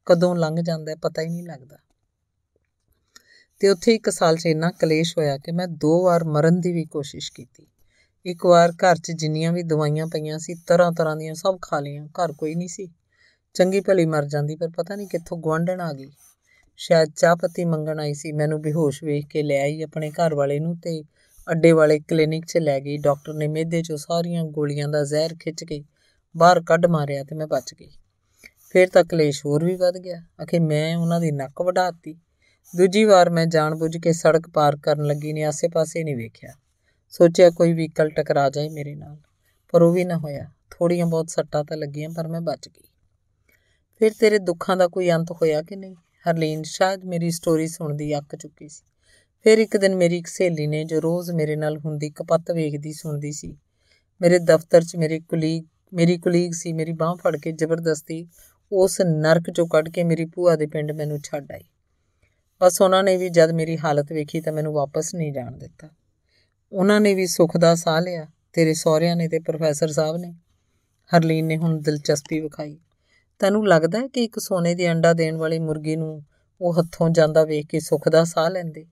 ਕਦੋਂ ਲੰਘ ਜਾਂਦਾ ਪਤਾ ਹੀ ਨਹੀਂ ਲੱਗਦਾ। ਤੇ ਉੱਥੇ ਇੱਕ ਸਾਲ 'ਚ ਇੰਨਾ ਕਲੇਸ਼ ਹੋਇਆ ਕਿ ਮੈਂ ਦੋ ਵਾਰ ਮਰਨ ਦੀ ਵੀ ਕੋਸ਼ਿਸ਼ ਕੀਤੀ। ਇੱਕ ਵਾਰ ਘਰ 'ਚ ਜਿੰਨੀਆਂ ਵੀ ਦਵਾਈਆਂ ਪਈਆਂ ਸੀ, ਤਰ੍ਹਾਂ ਤਰ੍ਹਾਂ ਦੀਆਂ ਸਭ ਖਾ ਲਈਆਂ, ਘਰ ਕੋਈ ਨਹੀਂ ਸੀ। ਚੰਗੀ ਭਲੀ ਮਰ ਜਾਂਦੀ, ਪਰ ਪਤਾ ਨਹੀਂ ਕਿੱਥੋਂ ਗਵਾਂਢਣ ਆ ਗਈ। ਸ਼ਾਇਦ ਚਾਹ ਪੱਤੀ ਮੰਗਣ ਆਈ ਸੀ, ਮੈਨੂੰ ਬੇਹੋਸ਼ ਵੇਖ ਕੇ ਲੈ ਆਈ ਆਪਣੇ ਘਰ ਵਾਲੇ ਨੂੰ ਤੇ ਅੱਡੇ ਵਾਲੇ ਕਲੀਨਿਕ 'ਚ ਲੈ ਗਈ। ਡਾਕਟਰ ਨੇ ਮਿਹਦੇ 'ਚੋਂ ਸਾਰੀਆਂ ਗੋਲੀਆਂ ਦਾ ਜ਼ਹਿਰ ਖਿੱਚ ਕੇ ਬਾਹਰ ਕੱਢ ਮਾਰਿਆ ਤੇ ਮੈਂ ਬਚ ਗਈ। ਫਿਰ ਤਾਂ ਕਲੇਸ਼ ਹੋਰ ਵੀ ਵੱਧ ਗਿਆ। ਅਖੇ ਮੈਂ ਉਹਨਾਂ ਦੀ ਨੱਕ ਵਢਾਤੀ। ਦੂਜੀ ਵਾਰ ਮੈਂ ਜਾਣਬੁੱਝ ਕੇ ਸੜਕ ਪਾਰ ਕਰਨ ਲੱਗੀ, ਨੇ ਆਸੇ-ਪਾਸੇ ਨਹੀਂ ਵੇਖਿਆ। ਸੋਚਿਆ ਕੋਈ ਵਹੀਕਲ ਟਕਰਾ ਜਾਏ ਮੇਰੇ ਨਾਲ, ਪਰ ਉਹ ਵੀ ਨਾ ਹੋਇਆ। ਥੋੜੀਆਂ ਬਹੁਤ ਸੱਟਾਂ ਤਾਂ ਲੱਗੀਆਂ, ਪਰ ਮੈਂ ਬਚ ਗਈ। ਫਿਰ ਤੇਰੇ ਦੁੱਖਾਂ ਦਾ ਕੋਈ ਅੰਤ ਹੋਇਆ ਕਿ ਨਹੀਂ? ਹਰਲੀਨ, ਸ਼ਾਇਦ ਮੇਰੀ ਸਟੋਰੀ ਸੁਣਦੀ ਅੱਕ ਚੁੱਕੀ ਸੀ। ਫਿਰ ਇੱਕ ਦਿਨ ਮੇਰੀ ਇੱਕ ਸਹੇਲੀ ਨੇ ਜੋ ਰੋਜ਼ ਮੇਰੇ ਨਾਲ ਹੁੰਦੀ ਕਪੱਤ ਵੇਖਦੀ, ਸੁਣਦੀ ਸੀ, ਮੇਰੇ ਦਫ਼ਤਰ 'ਚ ਮੇਰੇ ਕੁਲੀਗ, ਮੇਰੀ ਕੁਲੀਗ ਸੀ, ਮੇਰੀ ਬਾਹ ਫੜ ਕੇ ਜ਼ਬਰਦਸਤੀ ਉਸ ਨਰਕ 'ਚੋਂ ਕੱਢ ਕੇ ਮੇਰੀ ਭੂਆ ਦੇ ਪਿੰਡ ਮੈਨੂੰ ਛੱਡ ਆਈ। ਬਸ ਉਹਨਾਂ ਨੇ ਵੀ ਜਦ ਮੇਰੀ ਹਾਲਤ ਵੇਖੀ ਤਾਂ ਮੈਨੂੰ ਵਾਪਸ ਨਹੀਂ ਜਾਣ ਦਿੱਤਾ। ਉਹਨਾਂ ਨੇ ਵੀ ਸੁੱਖ ਦਾ ਸਾਹ ਲਿਆ, ਤੇਰੇ ਸਹੁਰਿਆਂ ਨੇ ਤੇ ਪ੍ਰੋਫੈਸਰ ਸਾਹਿਬ ਨੇ। ਹਰਲੀਨ ਨੇ ਹੁਣ ਦਿਲਚਸਪੀ ਵਿਖਾਈ। ਤੈਨੂੰ ਲੱਗਦਾ ਹੈ ਕਿ ਇੱਕ ਸੋਨੇ ਦੀ ਅੰਡਾ ਦੇਣ ਵਾਲੀ ਮੁਰਗੀ ਨੂੰ ਉਹ ਹੱਥੋਂ ਜਾਂਦਾ ਵੇਖ ਕੇ ਸੁੱਖ ਦਾ ਸਾਹ ਲੈਂਦੇ?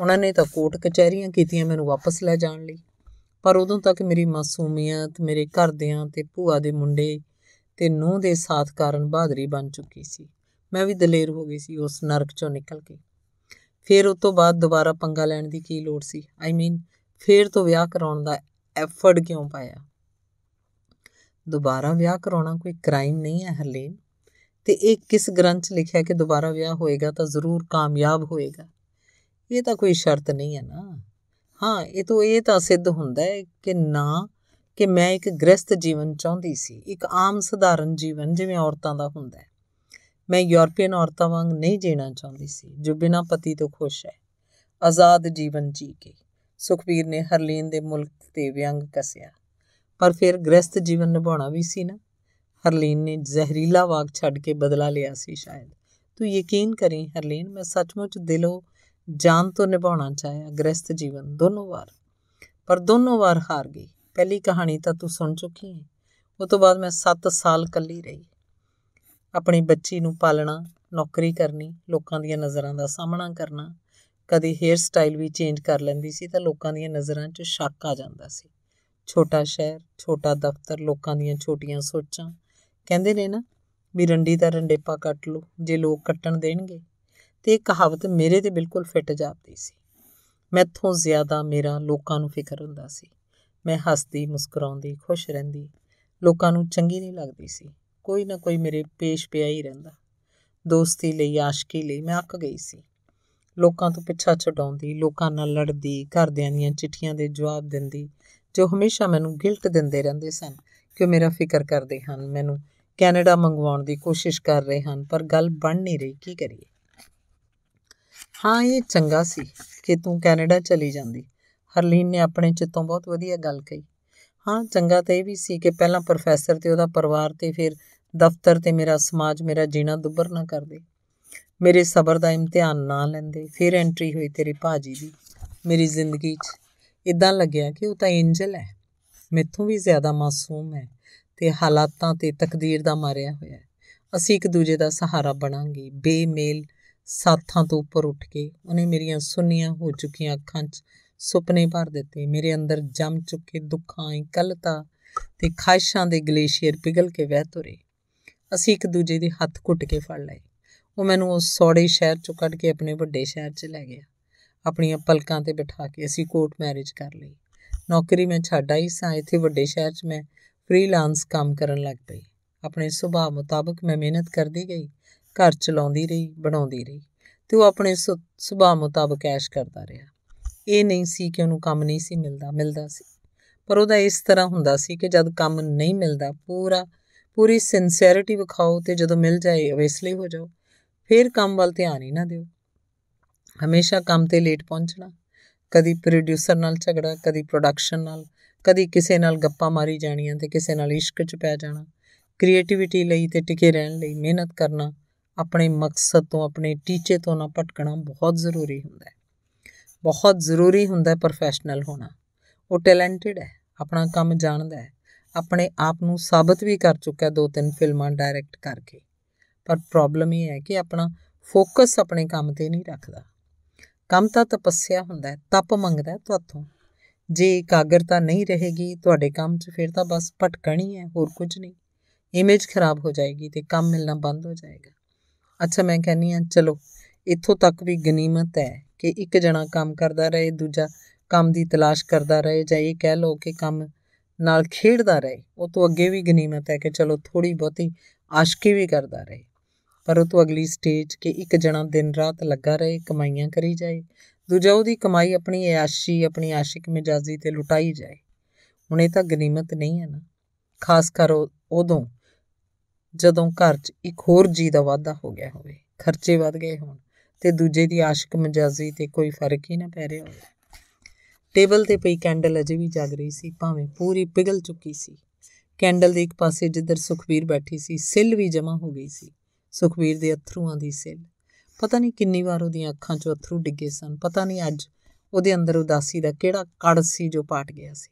ਉਹਨਾਂ ਨੇ ਤਾਂ ਕੋਰਟ ਕਚਹਿਰੀਆਂ ਕੀਤੀਆਂ ਮੈਨੂੰ ਵਾਪਸ ਲੈ ਜਾਣ ਲਈ। ਪਰ ਉਦੋਂ ਤੱਕ ਮੇਰੀ ਮਾਸੂਮੀਅਤ, ਮੇਰੇ ਘਰਦਿਆਂ ਤੇ ਭੂਆ ਦੇ ਮੁੰਡੇ ਤੇ ਨੂੰਹ ਦੇ ਸਾਥ ਕਾਰਨ ਬਹਾਦਰੀ ਬਣ ਚੁੱਕੀ ਸੀ। ਮੈਂ ਵੀ ਦਲੇਰ ਹੋ ਗਈ ਸੀ ਉਸ ਨਰਕ ਚੋਂ ਨਿਕਲ ਕੇ। ਫਿਰ ਉਸ ਤੋਂ ਬਾਅਦ ਦੁਬਾਰਾ ਪੰਗਾ ਲੈਣ ਦੀ ਕੀ ਲੋੜ ਸੀ? ਆਈ ਮੀਨ ਫੇਰ ਤੋਂ ਵਿਆਹ ਕਰਾਉਣ ਦਾ ਐਫਰਟ ਕਿਉਂ ਪਾਇਆ? ਦੁਬਾਰਾ ਵਿਆਹ ਕਰਾਉਣਾ ਕੋਈ ਕ੍ਰਾਈਮ ਨਹੀਂ ਹੈ ਹਰਲੀਨ। ਤੇ ਇਹ ਕਿਸ ਗ੍ਰੰਥ 'ਚ ਲਿਖਿਆ ਕਿ ਦੁਬਾਰਾ ਵਿਆਹ ਹੋਏਗਾ ਤਾਂ ਜ਼ਰੂਰ ਕਾਮਯਾਬ ਹੋਏਗਾ? ਇਹ ਤਾਂ ਕੋਈ ਸ਼ਰਤ ਨਹੀਂ ਹੈ ਨਾ। ਹਾਂ, ਇਹ ਤਾਂ ਇਹ ਤਾਂ ਸਿੱਧ ਹੁੰਦਾ ਹੈ ਕਿ ਨਾ ਕਿ ਮੈਂ ਇੱਕ ਗ੍ਰਸਤ ਜੀਵਨ ਚਾਹੁੰਦੀ ਸੀ। ਇੱਕ ਆਮ ਸਧਾਰਨ ਜੀਵਨ ਜਿਵੇਂ ਔਰਤਾਂ ਦਾ ਹੁੰਦਾ ਹੈ। ਮੈਂ ਯੂਰਪੀਅਨ ਔਰਤਾਂ ਵਾਂਗ ਨਹੀਂ ਜੀਣਾ ਚਾਹੁੰਦੀ ਸੀ, ਜੋ ਬਿਨਾਂ ਪਤੀ ਤੋਂ ਖੁਸ਼ ਹੈ। ਆਜ਼ਾਦ ਜੀਵਨ ਜੀ ਕੇ, ਸੁਖਬੀਰ ਨੇ ਹਰਲੀਨ ਦੇ ਮੁਲਕ ਤੇ ਵਿਅੰਗ ਕਸਿਆ। ਪਰ ਫਿਰ ਗ੍ਰਸਤ ਜੀਵਨ ਨਿਭਾਉਣਾ ਵੀ ਸੀ ਨਾ। ਹਰਲੀਨ ਨੇ ਜ਼ਹਿਰੀਲਾ ਵਾਗ ਛੱਡ ਕੇ ਬਦਲਾ ਲਿਆ ਸੀ ਸ਼ਾਇਦ। ਤੂੰ ਯਕੀਨ ਕਰੀ ਹਰਲੀਨ, ਮੈਂ ਸੱਚਮੁੱਚ ਦਿਲੋਂ ਜਾਨ ਤੋਂ ਨਿਭਾਉਣਾ ਚਾਹਿਆ, ਗ੍ਰਸਤ ਜੀਵਨ ਦੋਨੋਂ ਵਾਰ। ਪਰ ਦੋਨੋਂ ਵਾਰ ਹਾਰ ਗਈ। ਪਹਿਲੀ ਕਹਾਣੀ ਤਾਂ ਤੂੰ ਸੁਣ ਚੁੱਕੀ ਹੈ ਉਸ ਤੋਂ ਬਾਅਦ ਮੈਂ 7 ਸਾਲ ਕੱਲੀ ਰਹੀ। ਆਪਣੀ ਬੱਚੀ ਨੂੰ ਪਾਲਣਾ, ਨੌਕਰੀ ਕਰਨੀ, ਲੋਕਾਂ ਦੀਆਂ ਨਜ਼ਰਾਂ ਦਾ ਸਾਹਮਣਾ ਕਰਨਾ, ਕਦੇ ਹੇਅਰ ਸਟਾਈਲ ਵੀ ਚੇਂਜ ਕਰ ਲੈਂਦੀ ਸੀ ਤਾਂ ਲੋਕਾਂ ਦੀਆਂ ਨਜ਼ਰਾਂ 'ਚ ਸ਼ੱਕ ਆ ਜਾਂਦਾ ਸੀ। ਛੋਟਾ ਸ਼ਹਿਰ, ਛੋਟਾ ਦਫ਼ਤਰ, ਲੋਕਾਂ ਦੀਆਂ ਛੋਟੀਆਂ ਸੋਚਾਂ। ਕਹਿੰਦੇ ਨੇ ਨਾ, ਵੀ ਰੰਡੀ ਦਾ ਰੰਡੇਪਾ ਕੱਟ ਲੋ ਜੇ ਲੋਕ ਕੱਟਣ ਦੇਣਗੇ। ਤੇ ਇਹ ਕਹਾਵਤ ਮੇਰੇ ਤੇ ਬਿਲਕੁਲ ਫਿੱਟ ਜਾਂਦੀ ਸੀ। ਮੈਥੋਂ ਜ਼ਿਆਦਾ ਮੇਰਾ ਲੋਕਾਂ ਨੂੰ ਫਿਕਰ ਹੁੰਦਾ ਸੀ। ਮੈਂ ਹੱਸਦੀ, ਮੁਸਕਰਾਉਂਦੀ, ਖੁਸ਼ ਰਹਿੰਦੀ। ਲੋਕਾਂ ਨੂੰ ਚੰਗੀ ਨਹੀਂ ਲੱਗਦੀ ਸੀ। ਕੋਈ ਨਾ ਕੋਈ ਮੇਰੇ ਪੇਸ਼ ਪਿਆ ਹੀ ਰਹਿੰਦਾ। ਦੋਸਤੀ ਲਈ, ਆਸ਼ਕੀ ਲਈ ਮੈਂ ਅੱਕ ਗਈ ਸੀ। ਲੋਕਾਂ ਤੋਂ ਪਿੱਛਾ ਛਡਾਉਂਦੀ, ਲੋਕਾਂ ਨਾਲ ਲੜਦੀ, ਘਰਦਿਆਂ ਦੀਆਂ ਚਿੱਠੀਆਂ ਦੇ ਜਵਾਬ ਦਿੰਦੀ, ਜੋ ਹਮੇਸ਼ਾ ਮੈਨੂੰ ਗਿਲਟ ਦਿੰਦੇ ਰਹਿੰਦੇ ਸਨ ਕਿ ਮੇਰਾ ਫਿਕਰ ਕਰਦੇ ਹਨ। ਮੈਨੂੰ ਕੈਨੇਡਾ ਮੰਗਵਾਉਣ ਦੀ ਕੋਸ਼ਿਸ਼ ਕਰ ਰਹੇ ਹਨ, ਪਰ ਗੱਲ ਬਣ ਨਹੀਂ ਰਹੀ, ਕੀ ਕਰੀਏ? ਹਾਂ, ਇਹ ਚੰਗਾ ਸੀ ਕਿ ਤੂੰ ਕੈਨੇਡਾ ਚਲੀ ਜਾਂਦੀ। ਹਰਲੀਨ ਨੇ ਆਪਣੇ ਚਿੱਤੋਂ ਬਹੁਤ ਵਧੀਆ ਗੱਲ ਕਹੀ। ਹਾਂ, ਚੰਗਾ ਤਾਂ ਇਹ ਵੀ ਸੀ ਕਿ ਪਹਿਲਾਂ ਪ੍ਰੋਫੈਸਰ ਤੇ ਉਹਦਾ ਪਰਿਵਾਰ ਤੇ ਫਿਰ ਦਫ਼ਤਰ ਤੇ ਮੇਰਾ ਸਮਾਜ, ਮੇਰਾ ਜੀਣਾ ਦੁੱਬਰ ਨਾ ਕਰਦੇ। ਮੇਰੇ ਸਬਰ ਦਾ ਇਮਤਿਹਾਨ ਨਾ ਲੈਂਦੇ। ਫਿਰ ਐਂਟਰੀ ਹੋਈ ਤੇਰੀ ਭਾਜੀ ਦੀ, ਮੇਰੀ ਜ਼ਿੰਦਗੀ 'ਚ। ਇਦਾਂ ਲੱਗਿਆ ਕਿ ਉਹ ਤਾਂ ਐਂਜਲ ਹੈ। ਮੈਥੋਂ ਵੀ ਜ਼ਿਆਦਾ ਮਾਸੂਮ ਹੈ ਤੇ ਹਾਲਾਤਾਂ ਤੇ ਤਕਦੀਰ ਦਾ ਮਾਰਿਆ ਹੋਇਆ ਹੈ। ਅਸੀਂ ਇੱਕ ਦੂਜੇ ਦਾ ਸਹਾਰਾ ਬਣਾਂਗੇ। ਬੇਮੇਲ ਸਾਥਾਂ ਤੋਂ ਉੱਪਰ ਉੱਠ ਕੇ ਉਹਨੇ ਮੇਰੀਆਂ ਸੁੰਨੀਆਂ ਹੋ ਚੁੱਕੀਆਂ ਅੱਖਾਂ 'ਚ ਸੁਪਨੇ ਭਰ ਦਿੱਤੇ। ਮੇਰੇ ਅੰਦਰ ਜੰਮ ਚੁੱਕੇ ਦੁੱਖਾਂ, ਇਕੱਲਤਾ ਤੇ ਖਾਇਸ਼ਾਂ ਦੇ ਗਲੇਸ਼ੀਅਰ ਪਿਘਲ ਕੇ ਵਹਿ ਤੁਰੇ। ਅਸੀਂ ਇੱਕ ਦੂਜੇ ਦੇ ਹੱਥ ਘੁੱਟ ਕੇ ਫੜ ਲਏ। ਉਹ ਮੈਨੂੰ ਉਸ ਸੌੜੇ ਸ਼ਹਿਰ ਚੋਂ ਕੱਢ ਕੇ ਆਪਣੇ ਵੱਡੇ ਸ਼ਹਿਰ 'ਚ ਲੈ ਗਿਆ। ਆਪਣੀਆਂ ਪਲਕਾਂ ਤੇ ਬਿਠਾ ਕੇ ਅਸੀਂ ਕੋਰਟ ਮੈਰਿਜ ਕਰ ਲਈ। ਨੌਕਰੀ ਮੈਂ ਛੱਡ ਆਈ ਸਾਂ। ਇੱਥੇ ਵੱਡੇ ਸ਼ਹਿਰ 'ਚ ਮੈਂ ਫ੍ਰੀਲਾਂਸ ਕੰਮ ਕਰਨ ਲੱਗ ਪਈ। ਆਪਣੇ ਸੁਭਾਅ ਮੁਤਾਬਕ ਮੈਂ ਮਿਹਨਤ ਕਰਦੀ ਗਈ, ਘਰ ਚਲਾਉਂਦੀ ਰਹੀ, ਬਣਾਉਂਦੀ ਰਹੀ ਤੇ ਉਹ ਆਪਣੇ ਸੁਭਾਅ ਮੁਤਾਬਕ ਐਸ਼ ਕਰਦਾ ਰਿਹਾ। ਇਹ ਨਹੀਂ ਸੀ ਕਿ ਉਹਨੂੰ ਕੰਮ ਨਹੀਂ ਸੀ ਮਿਲਦਾ ਮਿਲਦਾ ਸੀ। ਪਰ ਉਹਦਾ ਇਸ ਤਰ੍ਹਾਂ ਹੁੰਦਾ ਸੀ ਕਿ ਜਦ ਕੰਮ ਨਹੀਂ ਮਿਲਦਾ, ਪੂਰਾ, ਪੂਰੀ ਸਿੰਸੀਅਰਿਟੀ ਵਿਖਾਓ ਤੇ ਜਦੋਂ ਮਿਲ ਜਾਏ ਅਵੇਸਲੇ ਹੋ ਜਾਓ, ਫਿਰ ਕੰਮ ਵੱਲ ਧਿਆਨ ਹੀ ਨਾ ਦਿਓ। ਹਮੇਸ਼ਾ ਕੰਮ ਤੇ ਲੇਟ ਪਹੁੰਚਣਾ, ਕਦੀ ਪ੍ਰੋਡਿਊਸਰ ਨਾਲ ਝਗੜਾ, ਕਦੀ ਪ੍ਰੋਡਕਸ਼ਨ ਨਾਲ, ਕਦੀ ਕਿਸੇ ਨਾਲ ਗੱਪਾਂ ਮਾਰੀ ਜਾਣੀਆਂ ਤੇ ਕਿਸੇ ਨਾਲ ਇਸ਼ਕ 'ਚ ਪੈ ਜਾਣਾ। ਕ੍ਰੀਏਟੀਵਿਟੀ ਲਈ ਤੇ ਟਿਕੇ ਰਹਿਣ ਲਈ ਮਿਹਨਤ ਕਰਨਾ, ਆਪਣੇ ਮਕਸਦ ਤੋਂ, ਆਪਣੇ ਟੀਚੇ ਤੋਂ ਨਾ ਭਟਕਣਾ ਬਹੁਤ ਜ਼ਰੂਰੀ ਹੁੰਦਾ ਹੈ। ਬਹੁਤ ਜ਼ਰੂਰੀ ਹੁੰਦਾ ਹੈ ਪ੍ਰੋਫੈਸ਼ਨਲ ਹੋਣਾ। ਉਹ ਟੈਲੈਂਟਡ ਹੈ, ਆਪਣਾ ਕੰਮ ਜਾਣਦਾ ਹੈ, ਆਪਣੇ ਆਪ ਨੂੰ ਸਾਬਤ ਵੀ ਕਰ ਚੁੱਕਾ ਦੋ ਤਿੰਨ ਫਿਲਮਾਂ ਡਾਇਰੈਕਟ ਕਰਕੇ। ਪਰ ਪ੍ਰੋਬਲਮ ਇਹ ਹੈ ਕਿ ਆਪਣਾ ਫੋਕਸ ਆਪਣੇ ਕੰਮ ਤੇ ਨਹੀਂ ਰੱਖਦਾ। ਕੰਮ ਤਾਂ ਤਪੱਸਿਆ ਹੁੰਦਾ ਹੈ, ਤਪ ਮੰਗਦਾ ਤੁਹਾਥੋਂ ਜੇ ਇਕਾਗਰਤਾ ਨਹੀਂ ਰਹੇਗੀ ਤੁਹਾਡੇ ਕੰਮ 'ਚ ਫਿਰ ਤਾਂ ਬਸ ਭਟਕਣੀ ਹੈ, ਹੋਰ ਕੁਝ ਨਹੀਂ। ਇਮੇਜ ਖਰਾਬ ਹੋ ਜਾਏਗੀ ਤੇ ਕੰਮ ਮਿਲਣਾ ਬੰਦ ਹੋ ਜਾਏਗਾ। ਅੱਛਾ, ਮੈਂ ਕਹਿੰਨੀ ਆ ਚਲੋ, ਇੱਥੋਂ ਤੱਕ ਵੀ ਗਨੀਮਤ ਹੈ। ਕਿ ਇੱਕ ਜਣਾ ਕੰਮ ਕਰਦਾ ਰਹੇ, ਦੂਜਾ ਕੰਮ ਦੀ ਤਲਾਸ਼ ਕਰਦਾ ਰਹੇ ਜਾਂ ਇਹ ਕਹਿ ਲਓ ਕਿ ਕੰਮ ਨਾਲ ਖੇਡਦਾ ਰਹੇ, ਉਹ ਤੋਂ ਅੱਗੇ ਵੀ ਗਨੀਮਤ ਹੈ ਕਿ ਚਲੋ ਥੋੜੀ ਬਹੁਤੀ ਆਸ਼ਕੀ ਵੀ ਕਰਦਾ ਰਹੇ। ਪਰ ਉਹ ਤੋਂ ਅਗਲੀ ਸਟੇਜ ਕਿ ਇੱਕ ਜਣਾ ਦਿਨ ਰਾਤ ਲੱਗਾ ਰਹੇ, ਕਮਾਈਆਂ ਕਰੀ ਜਾਏ, ਦੂਜਾ ਉਹਦੀ ਕਮਾਈ ਆਪਣੀ ਐਸ਼ੀ ਆਪਣੀ ਆਸ਼ਿਕ ਮਿਜਾਜ਼ੀ ਤੇ ਲੁਟਾਈ ਜਾਏ। ਹੁਣ ਇਹ ਤਾਂ ਗਨੀਮਤ ਨਹੀਂ ਹੈ ਨਾ। ਖਾਸ ਕਰ ਉਦੋਂ ਜਦੋਂ ਘਰ 'ਚ ਇੱਕ ਹੋਰ ਜੀ ਦਾ ਵਾਧਾ ਹੋ ਗਿਆ ਹੋਵੇ, ਖਰਚੇ ਵੱਧ ਗਏ ਹੋਣ ਤੇ ਦੂਜੇ ਦੀ ਆਸ਼ਿਕ ਮਿਜਾਜ਼ੀ ਤੇ ਕੋਈ ਫ਼ਰਕ ਹੀ ਨਾ ਪੈ ਰਿਹਾ ਹੋਵੇ। ਟੇਬਲ ਤੇ ਪਈ ਕੈਂਡਲ ਅਜੇ ਵੀ ਜਗ ਰਹੀ ਸੀ, ਭਾਵੇਂ ਪੂਰੀ ਪਿਘਲ ਚੁੱਕੀ ਸੀ। ਕੈਂਡਲ ਦੇ ਇੱਕ ਪਾਸੇ ਜਿੱਧਰ ਸੁਖਵੀਰ ਬੈਠੀ ਸੀ, ਸਿੱਲ ਵੀ ਜਮਾ ਹੋ ਗਈ ਸੀ, ਸੁਖਵੀਰ ਦੇ ਅਥਰੂਆਂ ਦੀ ਸਿੱਲ। ਪਤਾ ਨਹੀਂ ਕਿੰਨੀ ਵਾਰ ਉਹਦੀਆਂ ਅੱਖਾਂ 'ਚੋਂ ਅਥਰੂ ਡਿੱਗੇ ਸਨ, ਪਤਾ ਨਹੀਂ ਅੱਜ ਉਹਦੇ ਅੰਦਰ ਉਦਾਸੀ ਦਾ ਕਿਹੜਾ ਕੜ ਸੀ ਜੋ ਪਾਟ ਗਿਆ ਸੀ,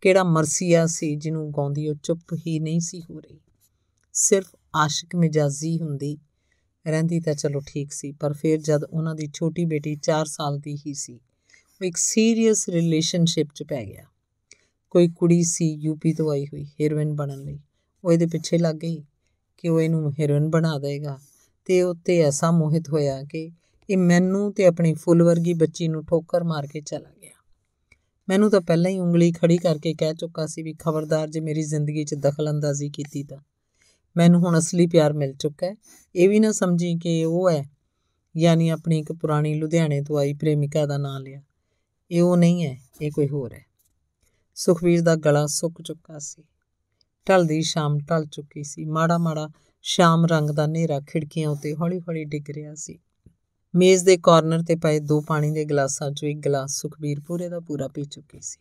ਕਿਹੜਾ ਮਰਸੀਆ ਸੀ ਜਿਹਨੂੰ ਗਾਉਂਦੀ ਉਹ ਚੁੱਪ ਹੀ ਨਹੀਂ ਸੀ ਹੋ ਰਹੀ। ਸਿਰਫ ਆਸ਼ਿਕ ਮਿਜਾਜ਼ੀ ਹੁੰਦੀ ਰਹਿੰਦੀ ਤਾਂ ਚਲੋ ਠੀਕ ਸੀ, ਪਰ ਫਿਰ ਜਦ ਉਹਨਾਂ ਦੀ ਛੋਟੀ ਬੇਟੀ 4 ਸਾਲ ਦੀ ਹੀ ਸੀ, ਉਹ ਇੱਕ ਸੀਰੀਅਸ ਰਿਲੇਸ਼ਨਸ਼ਿਪ 'ਚ ਪੈ ਗਿਆ। ਕੋਈ ਕੁੜੀ ਸੀ ਯੂਪੀ ਤੋਂ ਆਈ ਹੋਈ ਹੀਰੋਇਨ ਬਣਨ ਲਈ। ਉਹ ਇਹਦੇ ਪਿੱਛੇ ਲੱਗ ਗਈ ਕਿ ਉਹ ਇਹਨੂੰ ਹੀਰੋਇਨ ਬਣਾ ਦੇਗਾ ਤੇ ਉੱਤੇ ਐਸਾ ਮੋਹਿਤ ਹੋਇਆ ਕਿ ਇਹ ਮੈਨੂੰ ਤੇ ਆਪਣੀ ਫੁੱਲ ਵਰਗੀ ਬੱਚੀ ਨੂੰ ਠੋਕਰ ਮਾਰ ਕੇ ਚਲਾ ਗਿਆ। ਮੈਨੂੰ ਤਾਂ ਪਹਿਲਾਂ ਹੀ ਉਂਗਲੀ ਖੜੀ ਕਰਕੇ ਕਹਿ ਚੁੱਕਾ ਸੀ ਵੀ ਖਬਰਦਾਰ ਜੇ ਮੇਰੀ ਜ਼ਿੰਦਗੀ 'ਚ ਦਖਲਅੰਦਾਜ਼ੀ ਕੀਤੀ ਤਾਂ। ਮੈਨੂੰ ਹੁਣ ਅਸਲੀ ਪਿਆਰ ਮਿਲ ਚੁੱਕਾ ਹੈ। ਇਹ ਵੀ ਨਾ ਸਮਝੀ ਕਿ ਉਹ ਹੈ, ਯਾਨੀ ਆਪਣੀ ਇੱਕ ਪੁਰਾਣੀ ਲੁਧਿਆਣੇ ਤੋਂ ਆਈ ਪ੍ਰੇਮਿਕਾ ਦਾ ਨਾਂ ਲਿਆ। ਇਹ ਉਹ ਨਹੀਂ ਹੈ, ਇਹ ਕੋਈ ਹੋਰ ਹੈ। ਸੁਖਵੀਰ ਦਾ ਗਲਾ ਸੁੱਕ ਚੁੱਕਾ ਸੀ। ਢਲਦੀ ਸ਼ਾਮ ਢਲ ਚੁੱਕੀ ਸੀ। ਮਾੜਾ ਮਾੜਾ ਸ਼ਾਮ ਰੰਗ ਦਾ ਹਨੇਰਾ ਖਿੜਕੀਆਂ ਉੱਤੇ ਹੌਲੀ-ਹੌਲੀ ਡਿੱਗ ਰਿਹਾ ਸੀ। ਮੇਜ਼ ਦੇ ਕਾਰਨਰ ਤੇ ਪਏ ਦੋ ਪਾਣੀ ਦੇ ਗਲਾਸਾਂ 'ਚੋਂ ਇੱਕ ਗਲਾਸ ਸੁਖਬੀਰ ਪੂਰੇ ਦਾ ਪੂਰਾ ਪੀ ਚੁੱਕੀ ਸੀ।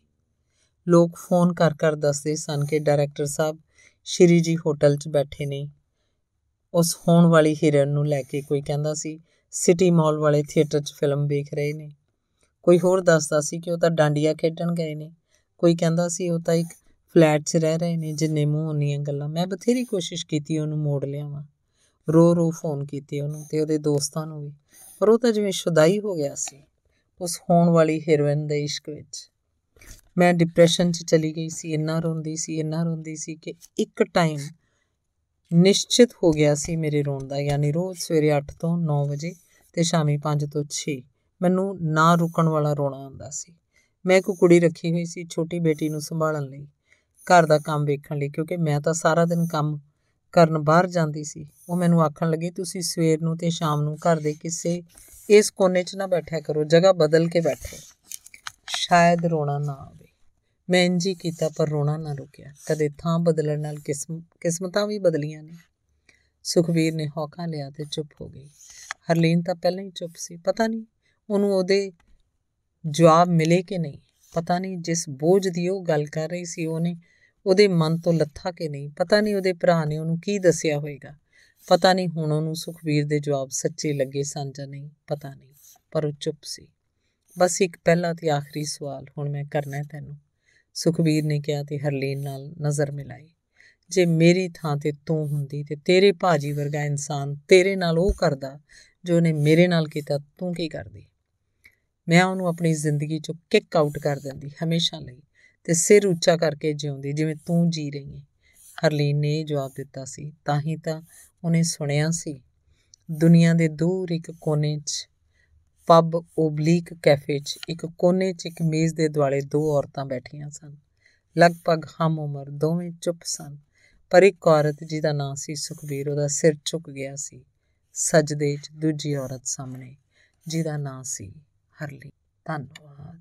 ਲੋਕ ਫੋਨ ਕਰ ਕਰ ਦੱਸਦੇ ਸਨ ਕਿ ਡਾਇਰੈਕਟਰ ਸਾਹਿਬ ਸ਼੍ਰੀ ਜੀ ਹੋਟਲ 'ਚ ਬੈਠੇ ਨੇ। ਉਸ ਹੋਣ ਵਾਲੀ ਹੀਰਨ ਨੂੰ ਲੈ ਕੇ ਕੋਈ ਕਹਿੰਦਾ ਸੀ, ਸਿਟੀ ਮਾਲ ਵਾਲੇ ਥੀਏਟਰ 'ਚ ਫਿਲਮ ਵੇਖ ਰਹੇ ਨੇ। ਕੋਈ ਹੋਰ ਦੱਸਦਾ ਸੀ ਕਿ ਉਹ ਤਾਂ ਡਾਂਡੀਆਂ ਖੇਡਣ ਗਏ ਨੇ। ਕੋਈ ਕਹਿੰਦਾ ਸੀ ਉਹ ਤਾਂ ਇੱਕ ਫਲੈਟ 'ਚ ਰਹਿ ਰਹੇ ਨੇ, ਜਿੰਨੇ ਮੂੰਹ ਉਨੀਆਂ ਗੱਲਾਂ। ਮੈਂ ਬਥੇਰੀ ਕੋਸ਼ਿਸ਼ ਕੀਤੀ ਉਹਨੂੰ ਮੋੜ ਲਿਆਵਾਂ। ਰੋ ਰੋ ਫੋਨ ਕੀਤੇ ਉਹਨੂੰ ਤੇ ਉਹਦੇ ਦੋਸਤਾਂ ਨੂੰ ਵੀ। ਪਰ ਉਹ ਤਾਂ ਜਿਵੇਂ ਸ਼ੁਦਾਈ ਹੋ ਗਿਆ ਸੀ, ਉਸ ਹੋਣ ਵਾਲੀ ਹੀਰੋਇਨ ਦੇ ਇਸ਼ਕ ਵਿੱਚ। ਮੈਂ ਡਿਪਰੈਸ਼ਨ 'ਚ ਚਲੀ ਗਈ ਸੀ, ਇੰਨਾ ਰੋਂਦੀ ਸੀ, ਇੰਨਾ ਰੋਂਦੀ ਸੀ ਕਿ ਇੱਕ ਟਾਈਮ ਨਿਸ਼ਚਿਤ ਹੋ ਗਿਆ ਸੀ ਮੇਰੇ ਰੋਣ ਦਾ, ਯਾਨੀ ਰੋਜ਼ ਸਵੇਰੇ 8 ਤੋਂ 9 ਵਜੇ ਤੇ ਸ਼ਾਮੀ 5 ਤੋਂ 6 ਮੈਨੂੰ ਨਾ ਰੁਕਣ ਵਾਲਾ ਰੋਣਾ ਆਉਂਦਾ ਸੀ। ਮੈਂ ਇੱਕ ਕੁੜੀ ਰੱਖੀ ਹੋਈ ਸੀ ਛੋਟੀ ਬੇਟੀ ਨੂੰ ਸੰਭਾਲਣ ਲਈ, ਘਰ ਦਾ ਕੰਮ ਵੇਖਣ ਲਈ, ਕਿਉਂਕਿ ਮੈਂ ਤਾਂ ਸਾਰਾ ਦਿਨ ਕੰਮ ਕਰਨ ਬਾਹਰ ਜਾਂਦੀ ਸੀ। ਉਹ ਮੈਨੂੰ ਆਖਣ ਲੱਗੇ, ਤੁਸੀਂ ਸਵੇਰ ਨੂੰ ਤੇ ਸ਼ਾਮ ਨੂੰ ਘਰ ਦੇ ਕਿਸੇ ਇਸ ਕੋਨੇ 'ਚ ਨਾ ਬੈਠਿਆ ਕਰੋ, ਜਗ੍ਹਾ ਬਦਲ ਕੇ ਬੈਠੋ। ਸ਼ਾਇਦ ਰੋਣਾ ਨਾ ਆਵੇ। ਮੈਂ ਇੰਜੀ ਕੀਤਾ ਪਰ ਰੋਣਾ ਨਾ ਰੁਕਿਆ। ਕਦੇ ਥਾਂ ਬਦਲਣ ਨਾਲ ਕਿਸਮ, ਕਿਸਮਤਾਂ ਵੀ ਬਦਲੀਆਂ ਨੇ। ਸੁਖਵੀਰ ਨੇ ਹੌਕਾ ਲਿਆ ਤੇ ਚੁੱਪ ਹੋ ਗਈ। ਹਰਲੀਨ ਤਾਂ ਪਹਿਲਾਂ ਹੀ ਚੁੱਪ ਸੀ। ਪਤਾ ਨਹੀਂ ਉਹਨੂੰ ਉਹਦੇ ਜਵਾਬ ਮਿਲੇ ਕਿ ਨਹੀਂ। ਪਤਾ ਨਹੀਂ ਜਿਸ ਬੋਝ ਦੀ ਉਹ ਗੱਲ ਕਰ ਰਹੀ ਸੀ ਉਹਨੇ ਉਹਦੇ ਮਨ ਤੋਂ ਲੱਥਾ ਕਿ ਨਹੀਂ। ਪਤਾ ਨਹੀਂ ਉਹਦੇ ਭਰਾ ਨੇ ਉਹਨੂੰ ਕੀ ਦੱਸਿਆ ਹੋਵੇਗਾ ਪਤਾ ਨਹੀਂ ਹੁਣ ਉਹਨੂੰ ਸੁਖਵੀਰ ਦੇ ਜਵਾਬ ਸੱਚੇ ਲੱਗੇ ਸਨ ਜਾਂ ਨਹੀਂ, ਪਤਾ ਨਹੀਂ। ਪਰ ਉਹ ਚੁੱਪ ਸੀ। ਬਸ ਇੱਕ ਪਹਿਲਾ ਤੇ ਆਖਰੀ ਸਵਾਲ, ਹੁਣ ਮੈਂ ਕਰਨਾ ਹੈ ਤੈਨੂੰ। ਸੁਖਵੀਰ ਨੇ ਕਿਹਾ ਤੇ ਹਰਲੀਨ ਨਾਲ ਨਜ਼ਰ ਮਿਲਾਈ। ਜੇ ਮੇਰੀ ਥਾਂ ਤੇ ਤੂੰ ਹੁੰਦੀ ਤੇ ਤੇਰੇ ਭਾਜੀ ਵਰਗਾ ਇਨਸਾਨ ਤੇਰੇ ਨਾਲ ਉਹ ਕਰਦਾ ਜੋ ਉਹਨੇ ਮੇਰੇ ਨਾਲ ਕੀਤਾ, ਤੂੰ ਕੀ ਕਰਦੀ? ਮੈਂ ਉਹਨੂੰ ਆਪਣੀ ਜ਼ਿੰਦਗੀ ਚੋਂ ਕਿੱਕ ਆਊਟ ਕਰ ਦਿੰਦੀ ਹਮੇਸ਼ਾ ਲਈ ਤੇ ਸਿਰ ਉੱਚਾ ਕਰਕੇ ਜਿਉਂਦੀ ਜਿਵੇਂ ਤੂੰ ਜੀ ਰਹੀ ਹੈ ਹਰਲੀਨ ਨੇ ਜਵਾਬ ਦਿੱਤਾ ਸੀ, ਤਾਂ ਹੀ ਤਾਂ ਉਹਨੇ ਸੁਣਿਆ ਸੀ, ਦੁਨੀਆ ਦੇ ਦੂਰ ਇੱਕ ਕੋਨੇ 'ਚ ਪੱਬ ਓਬਲੀਕ ਕੈਫੇ 'ਚ ਇੱਕ ਕੋਨੇ 'ਚ ਇੱਕ ਮੇਜ਼ ਦੇ ਦੁਆਲੇ ਦੋ ਔਰਤਾਂ ਬੈਠੀਆਂ ਸਨ। ਲਗਭਗ ਹਮ ਉਮਰ ਦੋਵੇਂ ਚੁੱਪ ਸਨ, ਪਰ ਇੱਕ ਔਰਤ ਜਿਹਦਾ ਨਾਂ ਸੀ ਸੁਖਬੀਰ, ਉਹਦਾ ਸਿਰ ਝੁਕ ਗਿਆ ਸੀ। ਸਜਦੇ 'ਚ ਦੂਜੀ ਔਰਤ ਸਾਹਮਣੇ, ਜਿਹਦਾ ਨਾਂ ਸੀ ਹਰਲੀ ਧੰਨਵਾਦ।